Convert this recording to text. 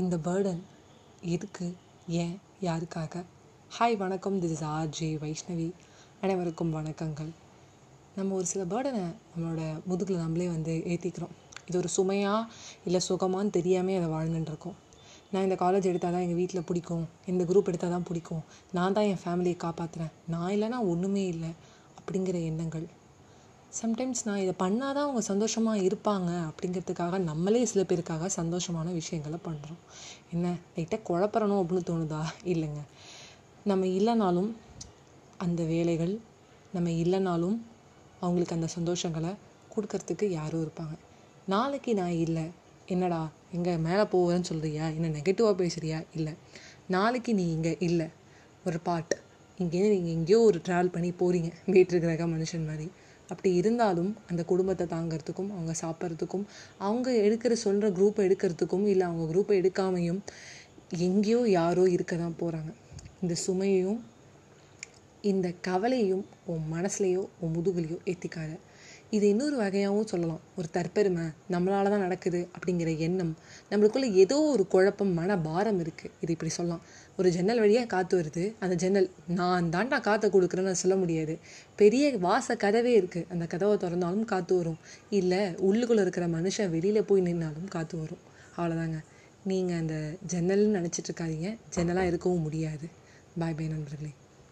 இந்த பேர்டன் எதுக்கு? ஏன்? யாருக்காக? ஹாய் வணக்கம். திஸ் இஸ் ஆர்ஜே வைஷ்ணவி அனைவருக்கும் வணக்கங்கள். நம்ம ஒரு சில பேர்டனை நம்மளோட முதுகில் நம்மளே வந்து ஏற்றிக்கிறோம் இது ஒரு சுமையாக இல்லை சுகமான்னு தெரியாமல் அதை வாழ்ந்துட்டுருக்கோம் நான் இந்த காலேஜ் எடுத்தால் தான் எங்கள் வீட்டில் பிடிக்கும். இந்த குரூப் எடுத்தால் தான் பிடிக்கும். நான் தான் என் ஃபேமிலியை காப்பாற்றுறேன் நான் இல்லைன்னா ஒன்றுமே இல்லை அப்படிங்கிற எண்ணங்கள். சம்டைம்ஸ் நான் இதை பண்ணால் தான் அவங்க சந்தோஷமாக இருப்பாங்க அப்படிங்கிறதுக்காக நம்மளே சில பேருக்காக சந்தோஷமான விஷயங்களை பண்ணுறோம் என்ன? லைட்டாக குழப்பறணும் அப்படின்னு தோணுதா? இல்லைங்க. நம்ம இல்லைனாலும் அந்த வேலைகள் நம்ம இல்லைனாலும் அவங்களுக்கு அந்த சந்தோஷங்களை கொடுக்கறதுக்கு யாரும் இருப்பாங்க. நாளைக்கு நான் இல்லை. என்னடா எங்கே மேலே போவேன்னு சொல்கிறியா என்ன நெகட்டிவாக பேசுகிறியா இல்லை. நாளைக்கு நீ இங்கே இல்லை. ஒரு பாட்டு. இங்கேருந்து நீங்கள் எங்கேயோ ஒரு ட்ராவல் பண்ணி போகிறீங்க வேற்று கிரக மனுஷன் மாதிரி. அப்படி இருந்தாலும் அந்த குடும்பத்தை தாங்கிறதுக்கும் அவங்க சாப்பிட்றதுக்கும் அவங்க எடுக்கிற சொல்கிற குரூப்பை எடுக்கிறதுக்கும் இல்லை அவங்க குரூப்பை எடுக்காமையும் எங்கேயோ யாரோ இருக்க தான் போகிறாங்க இந்த சுமையையும் இந்த கவலையும் உன் மனசுலையோ உன் முதுகுலையோ ஏற்றிக்காத இது இன்னொரு வகையாகவும் சொல்லலாம். ஒரு தற்பெருமை நம்மளால தான் நடக்குது அப்படிங்கிற எண்ணம் நம்மளுக்குள்ள ஏதோ ஒரு குழப்பம் மன பாரம் இருக்குது இது இப்படி சொல்லலாம். ஒரு ஜன்னல் வழியாக காற்று வருது. அந்த ஜன்னல் நான் தாண்டா காற்றை கொடுக்குறேன்னு சொல்ல முடியாது. பெரிய வாச கதவே இருக்குது அந்த கதவை திறந்தாலும் காற்று வரும். இல்லை உள்ளுக்குள்ளே இருக்கிற மனுஷன் வெளியில் போய் நின்னாலும் காற்று வரும். அவ்வளோதாங்க நீங்கள் அந்த ஜன்னல்னு நினச்சிட்டு இருக்காதீங்க. ஜன்னலாக இருக்கவும் முடியாது. பாய் பை நண்பர்களே.